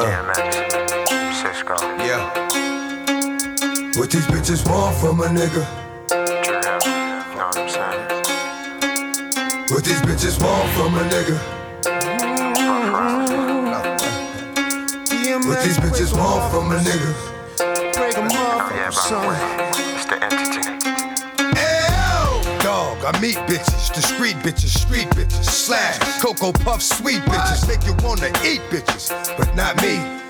Uh. DMX, Sisqo, Yeah. What these bitches want from a nigga? Drew you know what I'm saying? What these bitches want from a nigga? What these bitches want from a nigga? Break 'em off, yeah, by son. I meet bitches, the street bitches, street bitches, slash, Cocoa Puff, sweet bitches, make you wanna eat bitches, but not me.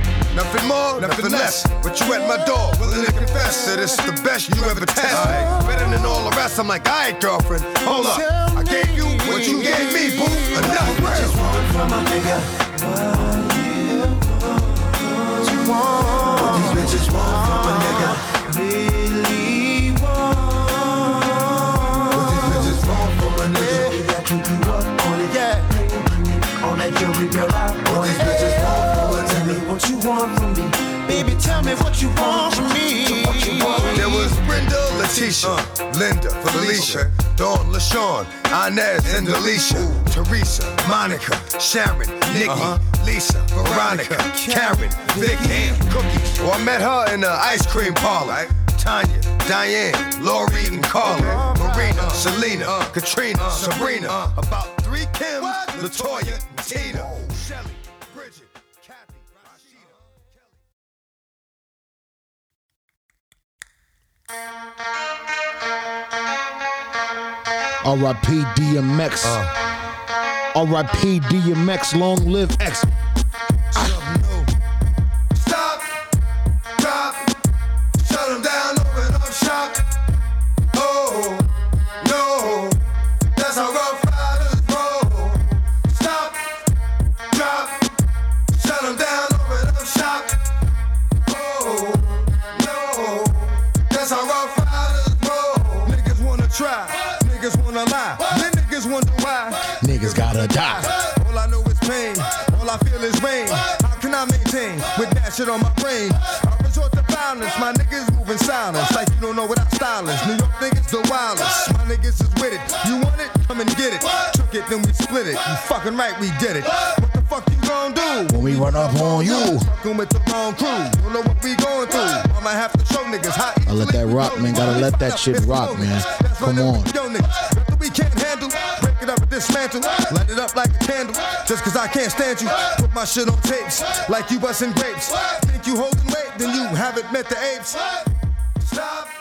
Nothing more, nothing less. But you at my door, willing to confess that it's the best you ever test. Better than all the rest. I'm like, alright, girlfriend, hold up. I gave you what you gave me, boo. Enough. Just want from a nigga. What you want? What these bitches want from a nigga. Want from me. Baby, tell me what you want from me. What you want? From There was Brenda, Letitia, uh. Linda, Felicia, Dawn, LaShawn, Inez, and Alicia, Teresa, Monica, Sharon, uh-huh. Nikki, Lisa, Veronica, Karen, Vicky, Cookies. Oh, I met her in the ice cream parlor. Tanya, Diane, Lori, and Carla, uh-huh. Marina, uh-huh. Selena, Katrina, Sabrina. About three Kims, Latoya, and Tina, R.I.P. DMX. Uh. R.I.P. DMX. Long live X. let that shit rock, man. Come on. We can't handle. Break it up and dismantle. Light it up like a candle. Just cause I can't stand you. Put my shit on tapes. Like you busting grapes. Think you holding weight, then you haven't met the apes. Stop.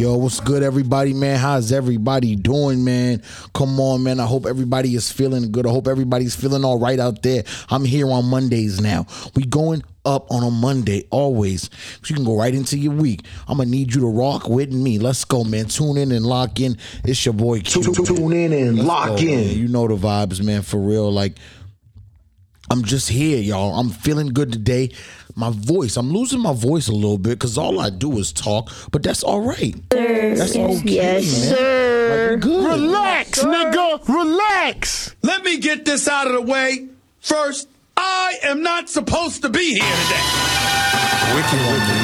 Yo, what's good, everybody, man? How's everybody doing, man? Come on, man. I hope everybody is feeling good. I hope everybody's feeling all right out there. I'm here on Mondays now. We going up on a Monday always. So you can go right into your week. I'm gonna need you to rock with me. Let's go, man. Tune in and lock in. It's your boy Q. Tune in and Let's lock go, in. man. You know the vibes, man. For real, like I'm just here, y'all. I'm feeling good today. My voice, I'm losing my voice a little bit because all I do is talk, but that's all right. That's okay, yes, man. sir. Like, good. Relax, nigga. Relax. Let me get this out of the way. First, I am not supposed to be here today.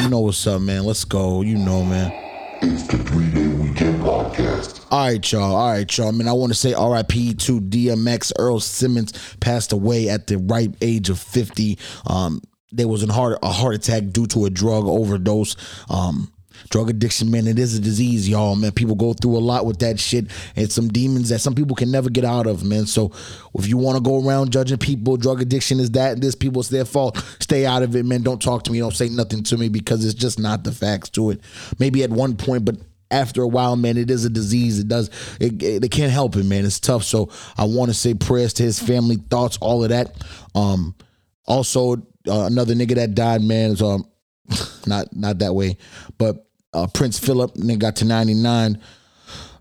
You know what's up, man. Let's go. You know, man. It's the three day weekend podcast. All right, y'all. All right, y'all. Man, I want to say RIP to DMX. Earl Simmons passed away at the ripe age of 50. Um, there was a heart, a heart attack due to a drug overdose. Um, drug addiction, man, it is a disease, y'all, man. People go through a lot with that shit. It's some demons that some people can never get out of, man. So if you want to go around judging people, drug addiction is that, this people, it's their fault. Stay out of it, man. Don't talk to me. Don't say nothing to me because it's just not the facts to it. Maybe at one point, but after a while, man, it is a disease. It does. It, it, they can't help it, man. It's tough. So I want to say prayers to his family, thoughts, all of that. Um, also, uh, another nigga that died, man, is um, not not that way, but uh, Prince Philip, nigga got to ninety nine.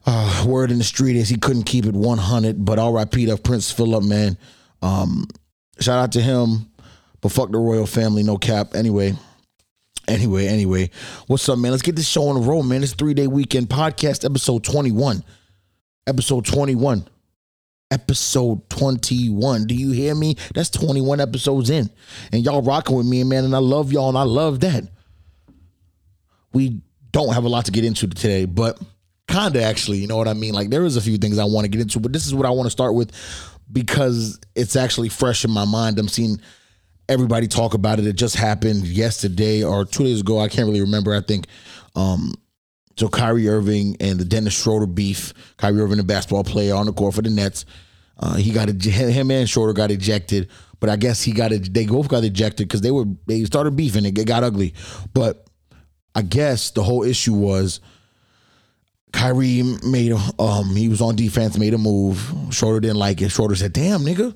Uh, word in the street is he couldn't keep it one hundred, but R.I.P. to Prince Philip, man. Um, shout out to him, but fuck the royal family, no cap. Anyway, Anyway, anyway, what's up, man? Let's get this show on the road, man. It's three day weekend podcast, episode 21. Episode 21. Episode 21. Do you hear me? That's 21 episodes in. And y'all rocking with me, man. And I love y'all and I love that. We don't have a lot to get into today, but kind of actually, you know what I mean? Like, there is a few things I want to get into, but this is what I want to start with because it's actually fresh in my mind. I'm seeing everybody talk about it. It just happened yesterday or two days ago. I can't really remember. I think um so Kyrie Irving and the Dennis Schroeder beef. Kyrie Irving, a basketball player on the court for the Nets. Uh, he got him and Schroeder got ejected, but I guess he got it. They both got ejected because they were they started beefing. It got ugly, but I guess the whole issue was Kyrie made um he was on defense, made a move. Schroeder didn't like it. Schroeder said, "Damn, nigga."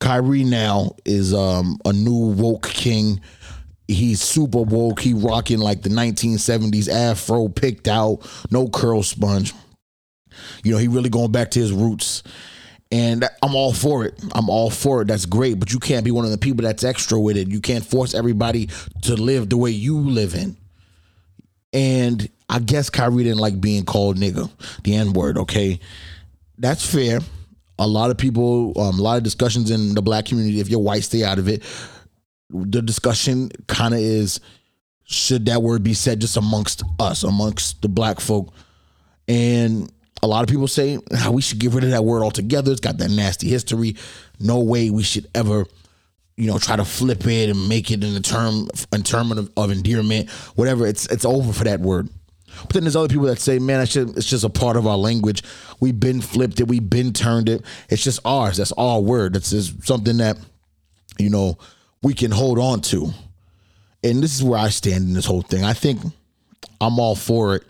Kyrie now is um a new woke king. He's super woke. He rocking like the 1970s afro picked out, no curl sponge. You know, he really going back to his roots. And I'm all for it. I'm all for it. That's great. But you can't be one of the people that's extra with it. You can't force everybody to live the way you live in. And I guess Kyrie didn't like being called nigga, the N word, okay? That's fair. A lot of people, um, a lot of discussions in the black community, if you're white, stay out of it. The discussion kind of is should that word be said just amongst us, amongst the black folk? And a lot of people say "Ah, we should get rid of that word altogether. It's got that nasty history. No way we should ever you know, try to flip it and make it in a term in term of, of endearment, whatever. It's it's over for that word. But then there's other people that say, man, just, it's just a part of our language. We've been flipped it, we've been turned it. It's just ours. That's our word. It's just something that, you know, we can hold on to. And this is where I stand in this whole thing. I think I'm all for it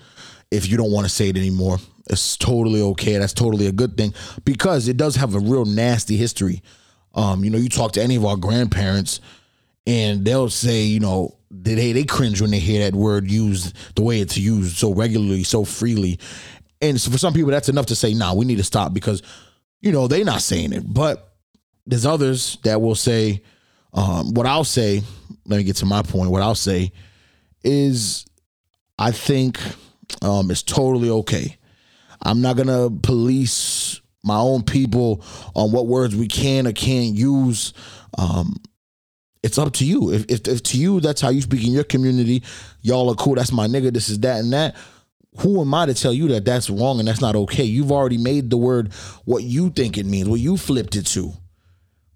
if you don't want to say it anymore. It's totally okay. That's totally a good thing because it does have a real nasty history. Um, you know, you talk to any of our grandparents and they'll say, you know, they they cringe when they hear that word used the way it's used so regularly, so freely. And so for some people, that's enough to say, nah, we need to stop because, you know, they're not saying it. But there's others that will say, um, what I'll say, let me get to my point. What I'll say is I think um, it's totally okay. I'm not gonna police my own people on what words we can or can't use. Um, it's up to you. If, if if to you that's how you speak in your community, y'all are cool. That's my nigga. This is that and that. Who am I to tell you that that's wrong and that's not okay? You've already made the word what you think it means, what you flipped it to.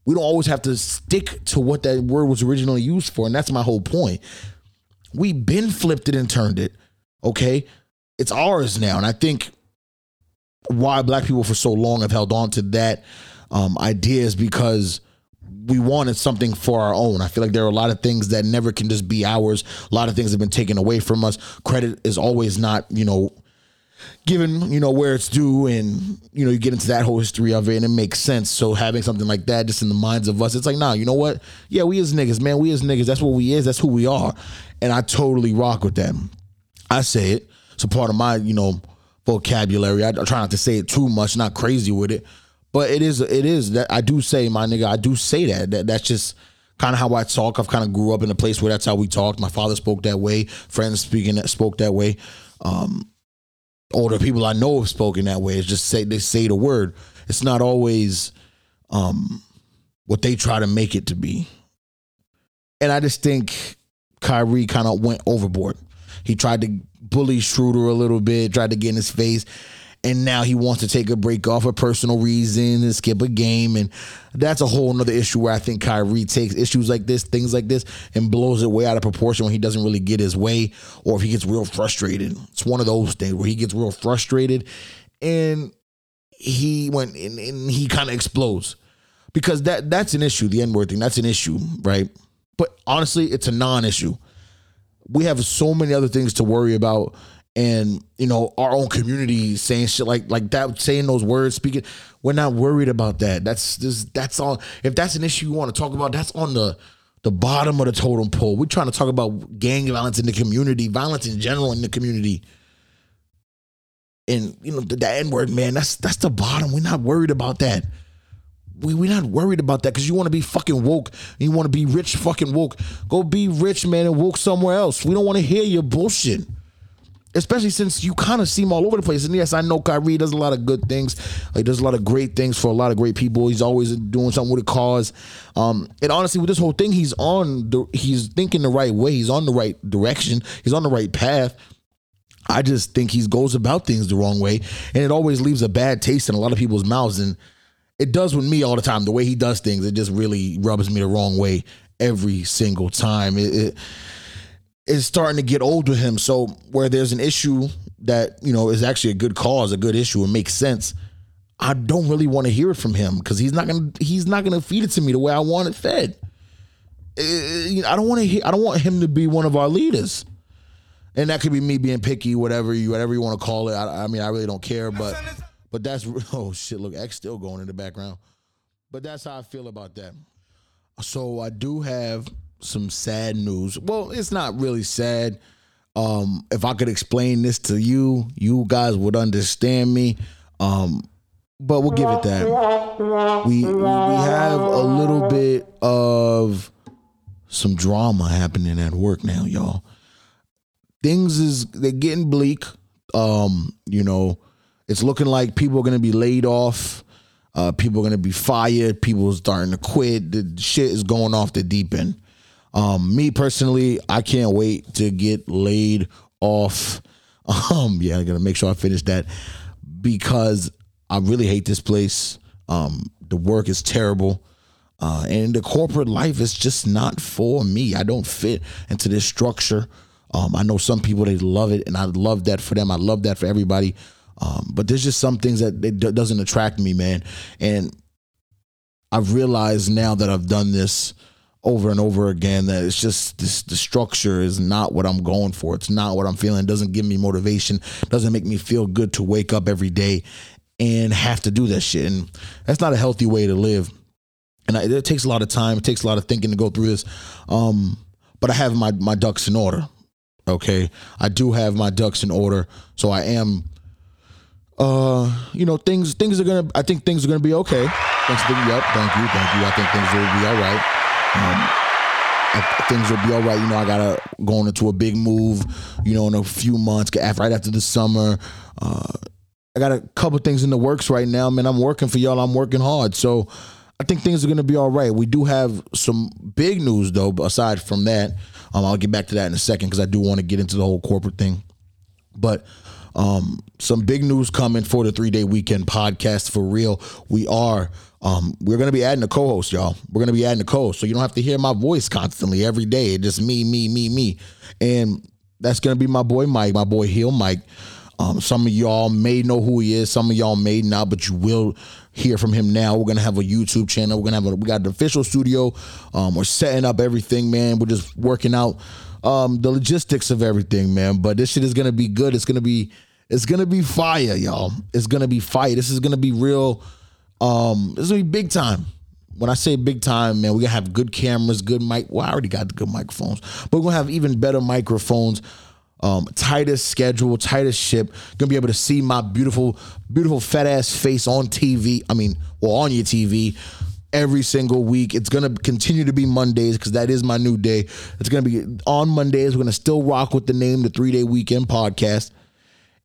We don't always have to stick to what that word was originally used for, and that's my whole point. We've been flipped it and turned it. Okay, it's ours now, and I think why black people for so long have held on to that um, idea is because we wanted something for our own. I feel like there are a lot of things that never can just be ours. A lot of things have been taken away from us. Credit is always not, you know, given, you know, where it's due and, you know, you get into that whole history of it and it makes sense. So having something like that just in the minds of us, it's like, nah, you know what? Yeah, we as niggas, man, we as niggas, that's what we is, that's who we are. And I totally rock with them. I say it. A part of my, you know, vocabulary. I, try not to say it too much, not crazy with it. But it is it is that I do say my nigga, I do say that. that that's just kind of how I talk. I've kind of grew up in a place where that's how we talked. My father spoke that way. Friends speaking that spoke that way. Um, older people I know have spoken that way. It's just say they say the word. It's not always um, what they try to make it to be. And I just think Kyrie kind of went overboard. He tried to bully Schroeder a little bit, tried to get in his face, and now he wants to take a break off for personal reasons and skip a game. And that's a whole nother issue where I think Kyrie takes issues like this, things like this, and blows it way out of proportion when he doesn't really get his way or if he gets real frustrated. It's one of those things where he gets real frustrated and he went and, and he kind of explodes. Because that that's an issue, the N-word thing, that's an issue, right? But honestly, it's a non-issue we have so many other things to worry about and you know our own community saying shit like like that saying those words speaking we're not worried about that. That's just that's all if that's an issue you want to talk about that's on the the bottom of the totem pole. We're trying to talk about gang violence in the community violence in general in the community. And you know the, the n-word man that's that's the bottom. We're not worried about that we we not worried about that because you want to be fucking woke. You want to be rich, fucking woke. Go be rich, man, and woke somewhere else. We don't want to hear your bullshit. Especially since you kind of seem all over the place. And yes, I know Kyrie does a lot of good things. He does a lot of great things for a lot of great people. He's always doing something with a cause. Um, and honestly, with this whole thing, he's on the he's thinking the right way. He's on the right direction. He's on the right path. I just think he goes about things the wrong way, and it always leaves a bad taste in a lot of people's mouths. And it does with me all the time. The way he does things, it just really rubs me the wrong way every single time. It, it it's starting to get old with him. So where there's an issue that you know is actually a good cause, a good issue, and makes sense. I don't really want to hear it from him because he's not gonna he's not gonna feed it to me the way I want it fed. Eh, I don't want to. I don't want him to be one of our leaders and that could be me being picky, whatever you whatever you want to call it. I, I mean, I really don't care, but but that's oh shit. Look, X still going in the background, but that's how I feel about that. So I do have some sad news. Well, it's not really sad. Um, if I could explain this to you, you guys would understand me. Um, but we'll give it that. We we have a little bit of some drama happening at work now, y'all things is they're getting bleak. Um, you know, it's looking like people are gonna be laid off. Uh, people are gonna be fired. People are starting to quit. The shit is going off the deep end. Um, me personally, I can't wait to get laid off. Um, yeah, I gotta make sure I finish that because I really hate this place. Um, the work is terrible. Uh, and the corporate life is just not for me. I don't fit into this structure. Um, I know some people they love it, and I love that for them. I love that for everybody. Um, but there's just some things that it doesn't attract me, man. And I've realized now that I've done this over and over again that it's just this the structure is not what I'm going for. It's not what I'm feeling. It doesn't give me motivation. Doesn't make me feel good to wake up every day and have to do that shit. And that's not a healthy way to live. And I, it takes a lot of time. It takes a lot of thinking to go through this. Um, but I have my my ducks in order. Okay, I do have my ducks in order, so I am. Uh, you know, things things are gonna. I think things are gonna be okay. Thanks for yep. Thank you, thank you. I think things will be all right. Um, I- things will be all right. You know, I gotta going into a big move. You know, in a few months, right after the summer. Uh, I got a couple things in the works right now, man. I'm working for y'all. I'm working hard, so I think things are gonna be all right. We do have some big news though. Aside from that, um, I'll get back to that in a second because I do want to get into the whole corporate thing. But um, some big news coming for the three day weekend podcast for real. We are. Um, we're gonna be adding a co-host, y'all. We're gonna be adding a co-host, so you don't have to hear my voice constantly every day. It's just me, me, me, me, and that's gonna be my boy Mike, my boy Heel Mike. Um, some of y'all may know who he is. Some of y'all may not, but you will hear from him now. We're gonna have a YouTube channel. We're gonna have a we got an official studio. Um, we're setting up everything, man. We're just working out um, the logistics of everything, man. But this shit is gonna be good. It's gonna be it's gonna be fire, y'all. It's gonna be fire. This is gonna be real. Um, this is gonna be big time. When I say big time, man, we're gonna have good cameras, good mic. Well, I already got the good microphones, but we're gonna have even better microphones. Um, tightest schedule, tightest ship. Gonna be able to see my beautiful, beautiful fat ass face on TV. I mean, well, on your TV every single week. It's gonna continue to be Mondays because that is my new day. It's gonna be on Mondays. We're gonna still rock with the name, the three day weekend podcast,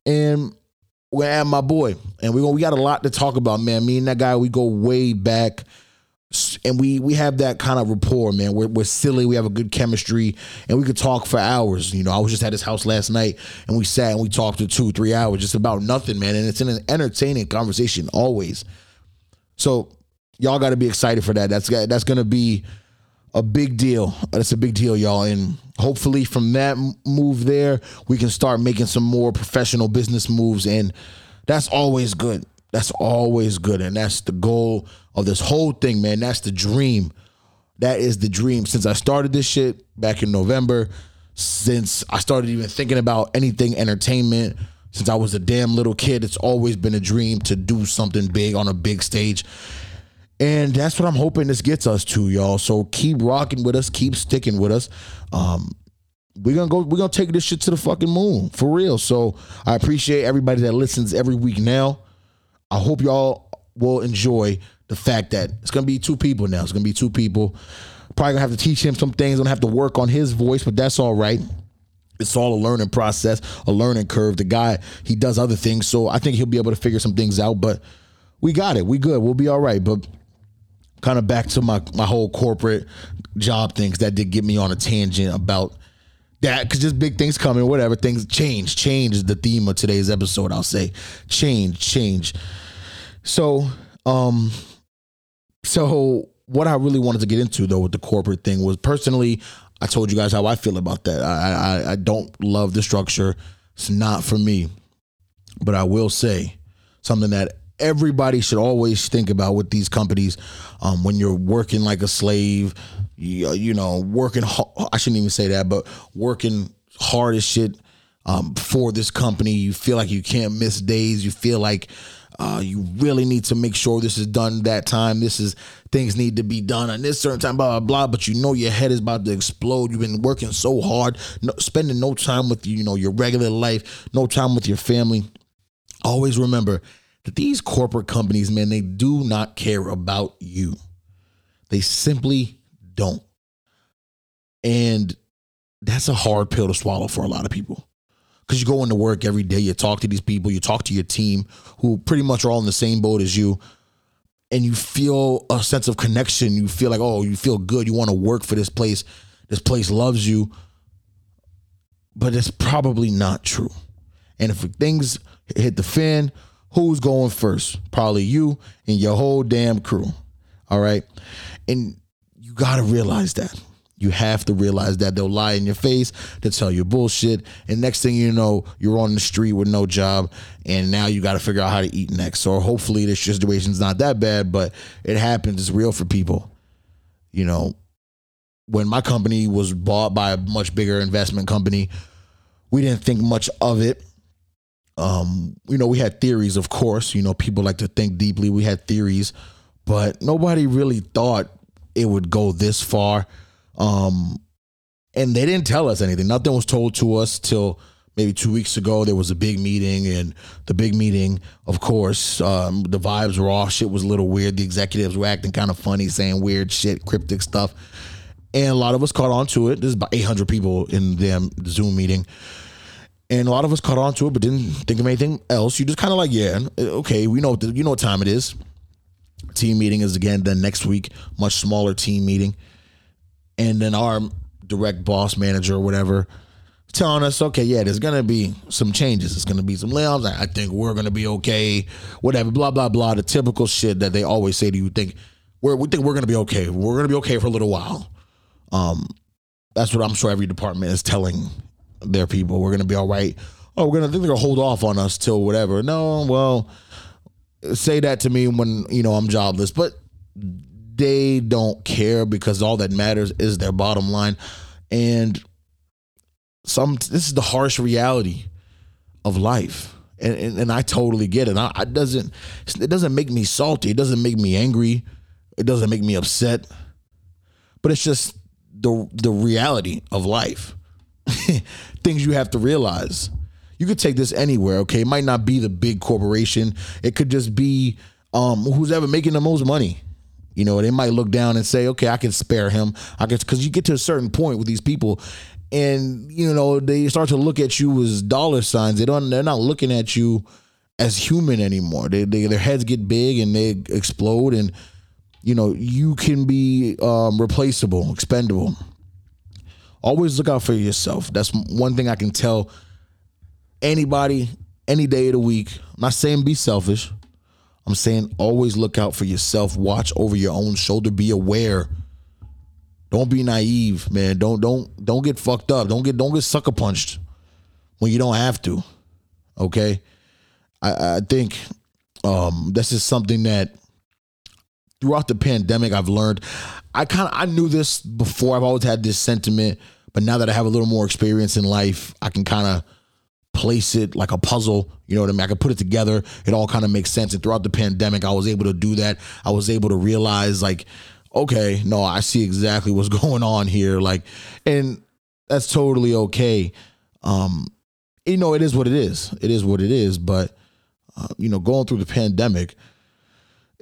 and we're gonna my boy, and we we got a lot to talk about, man. Me and that guy, we go way back and we we have that kind of rapport, man. We're, we're silly. We have a good chemistry, and we could talk for hours. You know, I was just at his house last night, and we sat and we talked for two, three hours just about nothing, man. And it's an entertaining conversation always. So y'all got to be excited for that. That's that's gonna be a big deal. That's a big deal, y'all. And hopefully, from that move there, we can start making some more professional business moves, and that's always good. That's always good, and that's the goal of this whole thing, man. That's the dream. That is the dream. Since I started this shit back in November, since I started even thinking about anything entertainment, since I was a damn little kid, it's always been a dream to do something big on a big stage. And that's what I'm hoping this gets us to, y'all. So keep rocking with us, keep sticking with us. Um, we're gonna go, we're gonna take this shit to the fucking moon for real. So I appreciate everybody that listens every week now. I hope y'all will enjoy the fact that it's gonna be two people now. It's gonna be two people. Probably gonna have to teach him some things. Gonna have to work on his voice, but that's all right. It's all a learning process, a learning curve. The guy he does other things, so I think he'll be able to figure some things out. But we got it. We good. We'll be all right. But kind of back to my my whole corporate job things that did get me on a tangent about that because just big things coming whatever things change change is the theme of today's episode i'll say. Change change. So um so what i really wanted to get into though with the corporate thing was personally i told you guys how i feel about that. I i, I don't love the structure. It's not for me. But i will say something that everybody should always think about with these companies um, when you're working like a slave you, you know working ho- i shouldn't even say that but working hard as shit um, for this company. You feel like you can't miss days. You feel like uh, you really need to make sure this is done that time. This is things need to be done on this certain time blah blah blah. But you know your head is about to explode. You've been working so hard no, spending no time with you know your regular life no time with your family. Always remember that these corporate companies, man, they do not care about you. They simply don't. And that's a hard pill to swallow for a lot of people. Because you go into work every day, you talk to these people, you talk to your team who pretty much are all in the same boat as you, and you feel a sense of connection. You feel like, oh, you feel good. You want to work for this place. This place loves you. But it's probably not true. And if things hit the fan, who's going first? Probably you and your whole damn crew. All right. And you got to realize that. You have to realize that they'll lie in your face, to tell you bullshit. And next thing you know, you're on the street with no job. And now you got to figure out how to eat next. Or hopefully this situation's not that bad, but it happens. It's real for people. You know, when my company was bought by a much bigger investment company, we didn't think much of it um, you know, we had theories, of course. You know, people like to think deeply. We had theories, but nobody really thought it would go this far. Um, and they didn't tell us anything. Nothing was told to us till maybe two weeks ago. There was a big meeting, and the big meeting, of course, um, the vibes were off. Shit was a little weird. The executives were acting kind of funny, saying weird shit, cryptic stuff. And a lot of us caught on to it. There's about 800 people in the Zoom meeting and a lot of us caught on to it, but didn't think of anything else. You just kind of like, yeah, okay, we know you know what time it is. Team meeting is again then next week, much smaller team meeting, and then our direct boss manager or whatever telling us, okay, yeah, there's gonna be some changes. It's gonna be some layoffs. I think we're gonna be okay. Whatever, blah blah blah. The typical shit that they always say to you. Think we're we think we're gonna be okay. We're gonna be okay for a little while. Um, that's what I'm sure every department is telling their people. We're gonna be all right. Oh, we're gonna think they're gonna hold off on us till whatever. No, well, say that to me when you know I'm jobless, but they don't care because all that matters is their bottom line, and some this is the harsh reality of life. And, and, and I totally get it. I, it doesn't it doesn't make me salty. It doesn't make me angry. It doesn't make me upset. But it's just the the reality of life. things you have to realize. You could take this anywhere, okay? It might not be the big corporation. It could just be um, who's ever making the most money. You know, they might look down and say, okay, I can spare him. I guess because you get to a certain point with these people, and you know they start to look at you as dollar signs. They don't. They're not looking at you as human anymore. They, they their heads get big and they explode, and you know you can be um, replaceable, expendable always look out for yourself. That's one thing I can tell anybody any day of the week. I'm not saying be selfish. I'm saying always look out for yourself. Watch over your own shoulder. Be aware. Don't be naive, man. Don't don't don't get fucked up. Don't get don't get sucker punched when you don't have to. Okay. I, I think um this is something that throughout the pandemic I've learned. I kind of I knew this before. I've always had this sentiment, but now that I have a little more experience in life, I can kind of place it like a puzzle. You know what I mean? I can put it together. It all kind of makes sense. And throughout the pandemic, I was able to do that. I was able to realize like, okay, no, I see exactly what's going on here. Like, and that's totally okay. Um, you know, it is what it is. It is what it is. But uh, you know, going through the pandemic,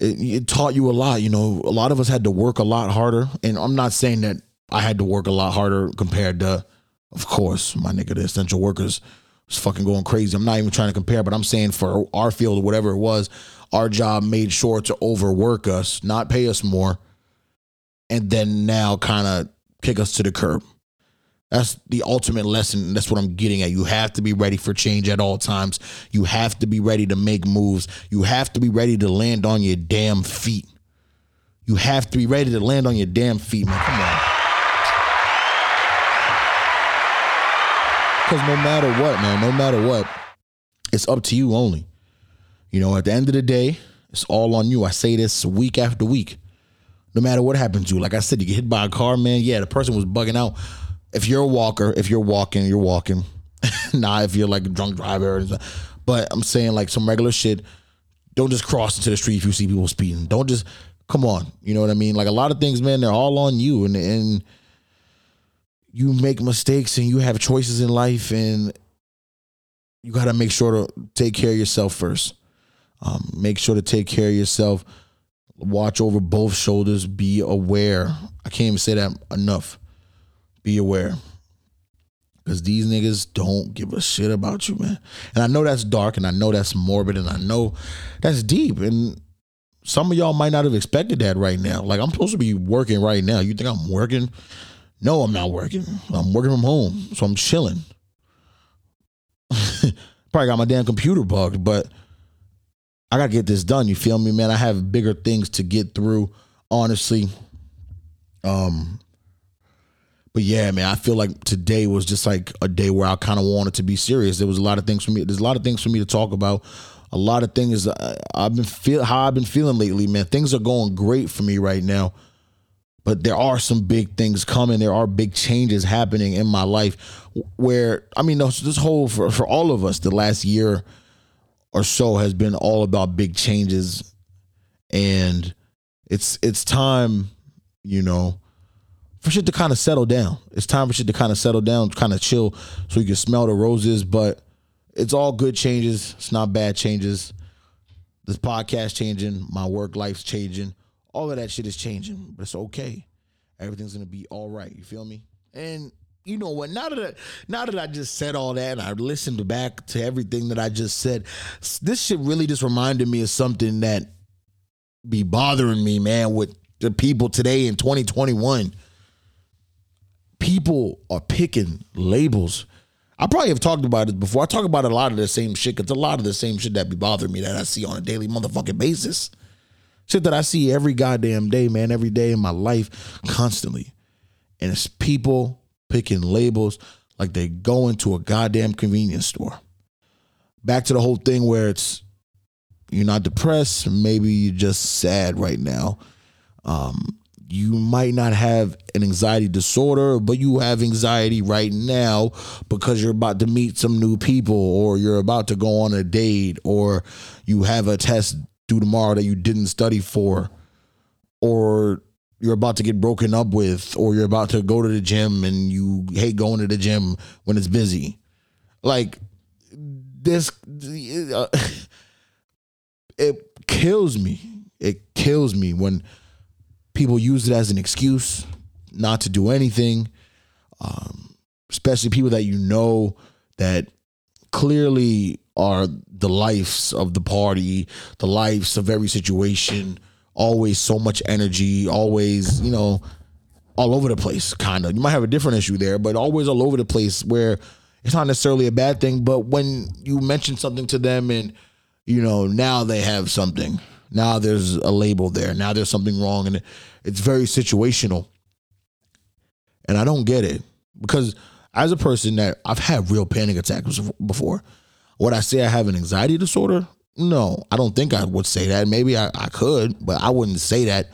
it, it taught you a lot. You know, a lot of us had to work a lot harder, and I'm not saying that I had to work a lot harder compared to, of course, my nigga, the essential workers was fucking going crazy. I'm not even trying to compare, but I'm saying for our field or whatever it was, our job made sure to overwork us, not pay us more, and then now kind of kick us to the curb. That's the ultimate lesson. That's what I'm getting at. You have to be ready for change at all times. You have to be ready to make moves. You have to be ready to land on your damn feet. You have to be ready to land on your damn feet, man. Come on. Because no matter what, man, no matter what, it's up to you only. You know, at the end of the day, it's all on you. I say this week after week. No matter what happens to you, like I said, you get hit by a car, man. Yeah, the person was bugging out. If you're a walker, if you're walking, you're walking. nah, if you're like a drunk driver, but I'm saying like some regular shit. Don't just cross into the street if you see people speeding. Don't just come on. You know what I mean? Like a lot of things, man, they're all on you, and and you make mistakes and you have choices in life, and you got to make sure to take care of yourself first. Um, make sure to take care of yourself. Watch over both shoulders. Be aware. I can't even say that enough. Be aware. Because these niggas don't give a shit about you, man. And I know that's dark and I know that's morbid and I know that's deep. And some of y'all might not have expected that right now. Like, I'm supposed to be working right now. You think I'm working? No, I'm not working. I'm working from home. So I'm chilling. Probably got my damn computer bugged, but I gotta get this done. You feel me, man? I have bigger things to get through, honestly. Um, but yeah, man, I feel like today was just like a day where I kind of wanted to be serious. There was a lot of things for me. There's a lot of things for me to talk about. A lot of things uh, I've been feel how I've been feeling lately, man. Things are going great for me right now, but there are some big things coming. There are big changes happening in my life. Where I mean, this whole for for all of us, the last year or so has been all about big changes and it's it's time you know for shit to kind of settle down. It's time for shit to kind of settle down kind of chill so you can smell the roses but it's all good changes. It's not bad changes. This podcast changing my work life's changing. All of that shit is changing but it's okay. Everything's gonna be all right you feel me? And you know what? Now that I, now that I just said all that and I listened back to everything that I just said, this shit really just reminded me of something that be bothering me, man, with the people today in 2021. People are picking labels. I probably have talked about it before. I talk about a lot of the same shit because a lot of the same shit that be bothering me that I see on a daily motherfucking basis. Shit that I see every goddamn day, man, every day in my life, constantly. And it's people picking labels like they go into a goddamn convenience store. Back to the whole thing where it's you're not depressed, maybe you're just sad right now. Um, you might not have an anxiety disorder, but you have anxiety right now because you're about to meet some new people or you're about to go on a date or you have a test due tomorrow that you didn't study for or you're about to get broken up with or you're about to go to the gym and you hate going to the gym when it's busy. Like this uh, it kills me. It kills me when people use it as an excuse not to do anything um, especially people that you know that clearly are the lives of the party the lives of every situation always so much energy, always, you know, all over the place, kind of. You might have a different issue there, but always all over the place where it's not necessarily a bad thing. But when you mention something to them and, you know, now they have something, now there's a label there, now there's something wrong, and it's very situational. And I don't get it because as a person that I've had real panic attacks before, would I say I have an anxiety disorder? No, I don't think I would say that. Maybe I, I could, but I wouldn't say that.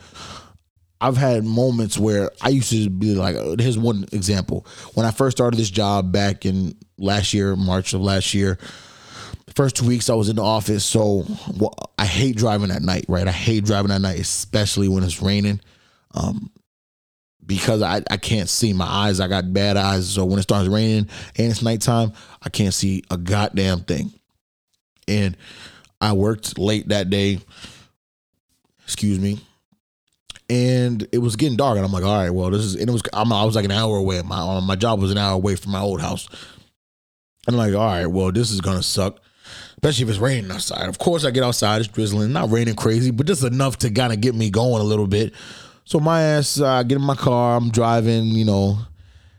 I've had moments where I used to be like, uh, here's one example. When I first started this job back in last year, March of last year, first two weeks I was in the office. So well, I hate driving at night, right? I hate driving at night, especially when it's raining. Um, because I, I can't see my eyes. I got bad eyes. So when it starts raining and it's nighttime, I can't see a goddamn thing. And I worked late that day. Excuse me. And it was getting dark, and I'm like, all right, well, this is. And it was. I'm, I was like an hour away. My my job was an hour away from my old house. And I'm like, all right, well, this is gonna suck, especially if it's raining outside. Of course, I get outside, it's drizzling, not raining crazy, but just enough to kind of get me going a little bit. So my ass, uh, I get in my car, I'm driving, you know.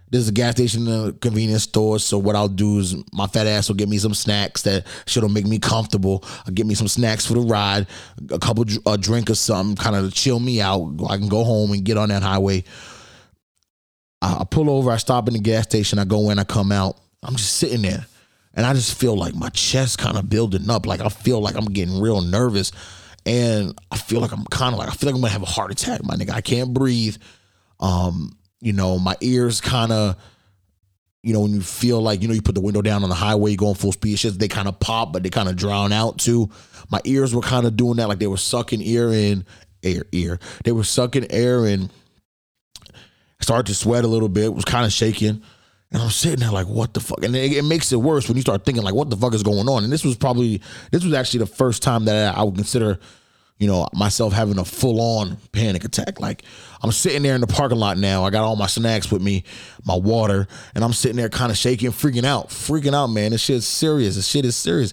There's a gas station a convenience store. So what I'll do is my fat ass will get me some snacks that shit'll make me comfortable. I'll get me some snacks for the ride, a couple a drink or something, kind of chill me out. I can go home and get on that highway. I pull over, I stop in the gas station, I go in, I come out. I'm just sitting there. And I just feel like my chest kind of building up. Like I feel like I'm getting real nervous. And I feel like I'm kind of like I feel like I'm gonna have a heart attack, my nigga. I can't breathe. Um, you know, my ears kind of, you know, when you feel like, you know, you put the window down on the highway, going full speed, just they kind of pop, but they kind of drown out too. My ears were kind of doing that, like they were sucking ear in, air, ear. They were sucking air in. Started to sweat a little bit, was kind of shaking. And I'm sitting there like, what the fuck? And it, it makes it worse when you start thinking like, what the fuck is going on? And this was probably, this was actually the first time that I would consider, you know, myself having a full on panic attack. Like I'm sitting there in the parking lot now. I got all my snacks with me, my water, and I'm sitting there kind of shaking, freaking out, freaking out, man. This shit's serious. This shit is serious.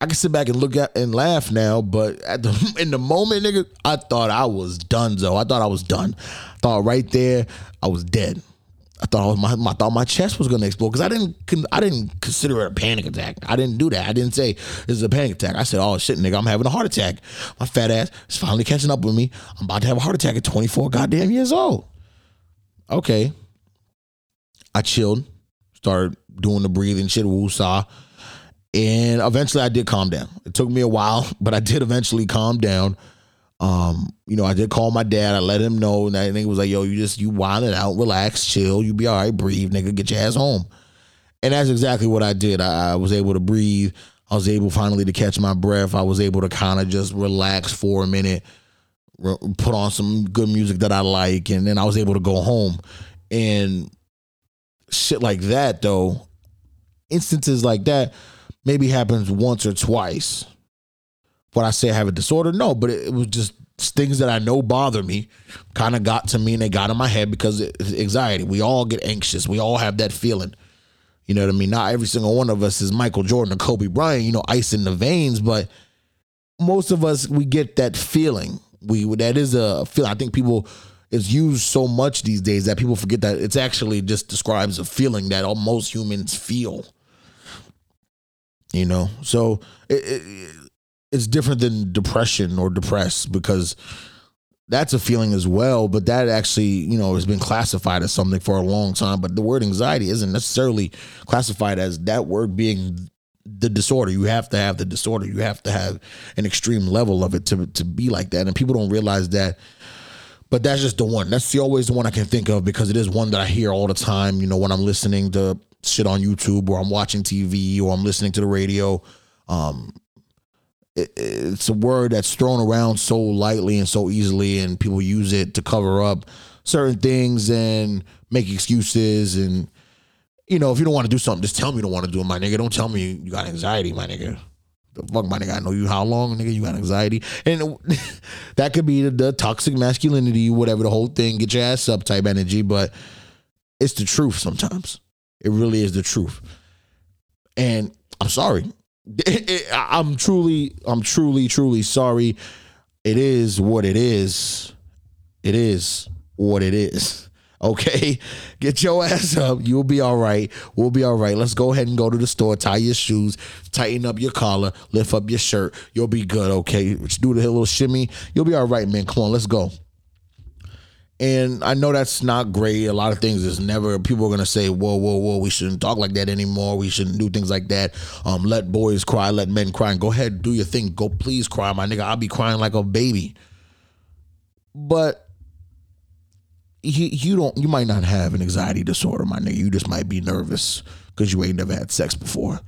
I can sit back and look at and laugh now, but at the in the moment, nigga, I thought I was done. Though I thought I was done. I thought right there, I was dead. I thought I was my, I thought my chest was gonna explode because I didn't I didn't consider it a panic attack. I didn't do that. I didn't say this is a panic attack. I said, oh shit, nigga, I'm having a heart attack. My fat ass is finally catching up with me. I'm about to have a heart attack at 24 goddamn years old. Okay. I chilled, started doing the breathing shit, woosah, and eventually I did calm down. It took me a while, but I did eventually calm down. Um, you know, I did call my dad. I let him know, and that nigga was like, "Yo, you just you wind it out, relax, chill. You be all right. Breathe, nigga. Get your ass home." And that's exactly what I did. I, I was able to breathe. I was able finally to catch my breath. I was able to kind of just relax for a minute, re- put on some good music that I like, and then I was able to go home. And shit like that, though, instances like that maybe happens once or twice what I say I have a disorder? No, but it, it was just things that I know bother me kind of got to me and they got in my head because it's anxiety. We all get anxious. We all have that feeling. You know what I mean? Not every single one of us is Michael Jordan or Kobe Bryant, you know, ice in the veins, but most of us we get that feeling. We that is a feeling. I think people it's used so much these days that people forget that it's actually just describes a feeling that most humans feel. You know, so it, it, it's different than depression or depressed because that's a feeling as well but that actually you know has been classified as something for a long time. But the word anxiety isn't necessarily classified as that word being the disorder. You have to have the disorder. You have to have an extreme level of it to, to be like that. And people don't realize that but that's just the one. That's the always the one i can think of because it is one that i hear all the time you know when i'm listening to shit on youtube or i'm watching tv or i'm listening to the radio. Um it's a word that's thrown around so lightly and so easily, and people use it to cover up certain things and make excuses. And you know, if you don't want to do something, just tell me you don't want to do it, my nigga. Don't tell me you got anxiety, my nigga. The fuck, my nigga. I know you how long, nigga. You got anxiety, and that could be the, the toxic masculinity, whatever the whole thing. Get your ass up type energy, but it's the truth sometimes. It really is the truth. And I'm sorry. It, it, I'm truly, I'm truly, truly sorry. It is what it is. It is what it is. Okay, get your ass up. You'll be all right. We'll be all right. Let's go ahead and go to the store. Tie your shoes. Tighten up your collar. Lift up your shirt. You'll be good. Okay, do the little shimmy. You'll be all right, man. Come on, let's go. And I know that's not great. A lot of things is never. People are gonna say, "Whoa, whoa, whoa! We shouldn't talk like that anymore. We shouldn't do things like that. Um, let boys cry, let men cry. And go ahead, do your thing. Go, please cry, my nigga. I'll be crying like a baby. But you, you don't. You might not have an anxiety disorder, my nigga. You just might be nervous because you ain't never had sex before.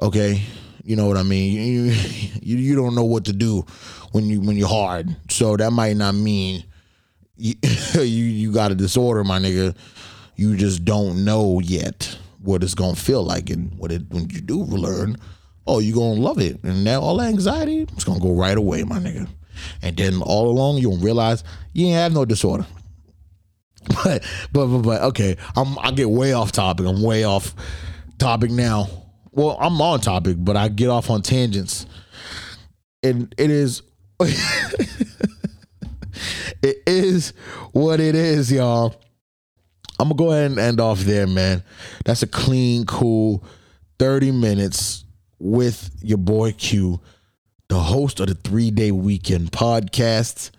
Okay, you know what I mean. You, you you don't know what to do when you when you're hard. So that might not mean you, you got a disorder, my nigga. You just don't know yet what it's gonna feel like, and what it when you do learn, oh, you gonna love it, and now all that anxiety it's gonna go right away, my nigga. and then all along you'll realize you ain't have no disorder. But but but, but okay, I'm I get way off topic. I'm way off topic now. Well, I'm on topic, but I get off on tangents. And it is it is what it is, y'all. I'm gonna go ahead and end off there, man. That's a clean, cool 30 minutes with your boy Q, the host of the three day weekend podcast.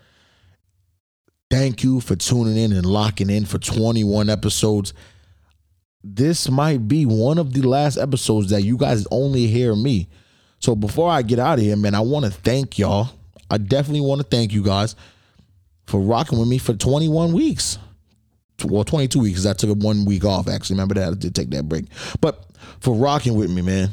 Thank you for tuning in and locking in for 21 episodes. This might be one of the last episodes that you guys only hear me. So before I get out of here, man, I want to thank y'all. I definitely want to thank you guys for rocking with me for 21 weeks. Well, 22 weeks I took one week off. Actually, remember that I did take that break. But for rocking with me, man.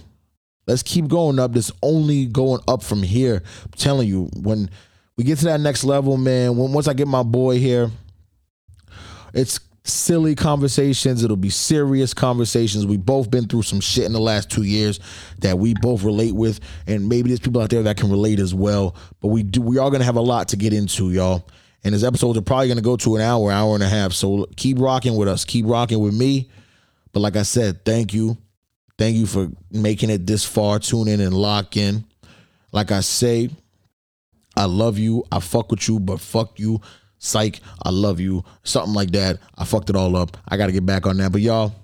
Let's keep going up. This only going up from here. I'm telling you, when we get to that next level, man, when once I get my boy here, it's silly conversations. It'll be serious conversations. We both been through some shit in the last two years that we both relate with, and maybe there's people out there that can relate as well. But we do. We are gonna have a lot to get into, y'all. And his episodes are probably gonna go to an hour, hour and a half. So keep rocking with us. Keep rocking with me. But like I said, thank you. Thank you for making it this far. Tune in and lock in. Like I say, I love you. I fuck with you, but fuck you. Psych, I love you. Something like that. I fucked it all up. I got to get back on that. But y'all,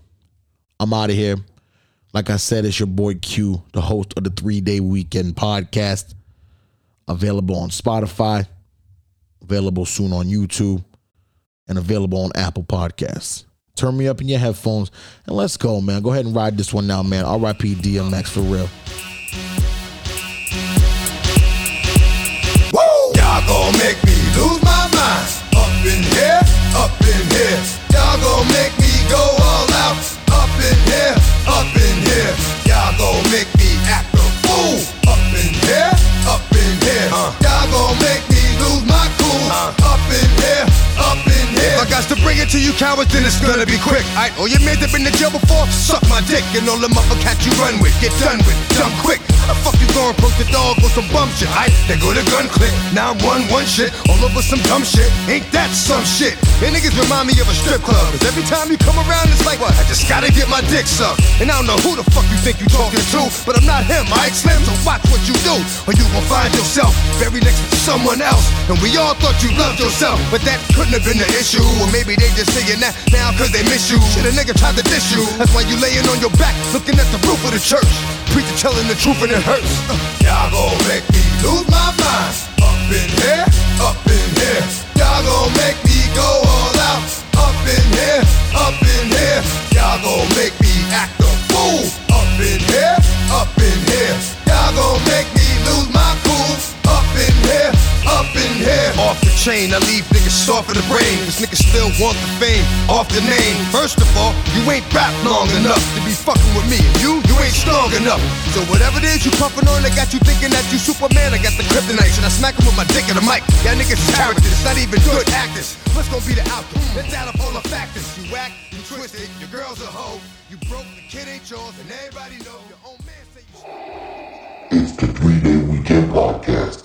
I'm out of here. Like I said, it's your boy Q, the host of the three day weekend podcast. Available on Spotify, available soon on YouTube, and available on Apple Podcasts. Turn me up in your headphones and let's go, man. Go ahead and ride this one now, man. RIP DMX for real. Woo! Y'all gon' make me lose my mind. Up in here, up in here. Y'all gon' make me go all out. Up in here, Up I got to bring it to you cowards, then it's gonna be quick. Aight, all your men that been in jail before, suck my dick. And all the motherfuckers you run with, get done with, dumb quick. How the fuck you going poke the dog on some bum shit? Aight, they go to gun click. Now one one shit, all over some dumb shit. Ain't that some shit? And niggas remind me of a strip club. Cause every time you come around, it's like, what? I just gotta get my dick sucked. And I don't know who the fuck you think you talking to, but I'm not him, Ike Slim. So watch what you do, or you gon' find yourself very next to someone else. And we all thought you loved yourself, but that couldn't have been the issue. Or maybe they just saying that now cause they miss you. Shit, a nigga tried to diss you. That's why you laying on your back, looking at the roof of the church. Preacher telling the truth and it hurts. Uh, Y'all gon' make me lose my mind. Up in here, up in here. Y'all gon' make me go all out. Up in here, up in here. Y'all gon' make me act a fool. Up in here, here. Off the chain, I leave niggas soft in the brain. Cause niggas still want the fame off the name. First of all, you ain't rap long enough to be fucking with me. You, you ain't strong enough. So whatever it is you puffin' on, I got you thinking that you Superman. I got the kryptonite. Should I smack him with my dick in the mic? Y'all niggas characters, it's not even good actors. What's gonna be the outcome? Let's add up all the factors. You whack, you twisted, your girl's a hoe. You broke, the kid ain't yours, and everybody know your own man say you. It's the three day weekend podcast.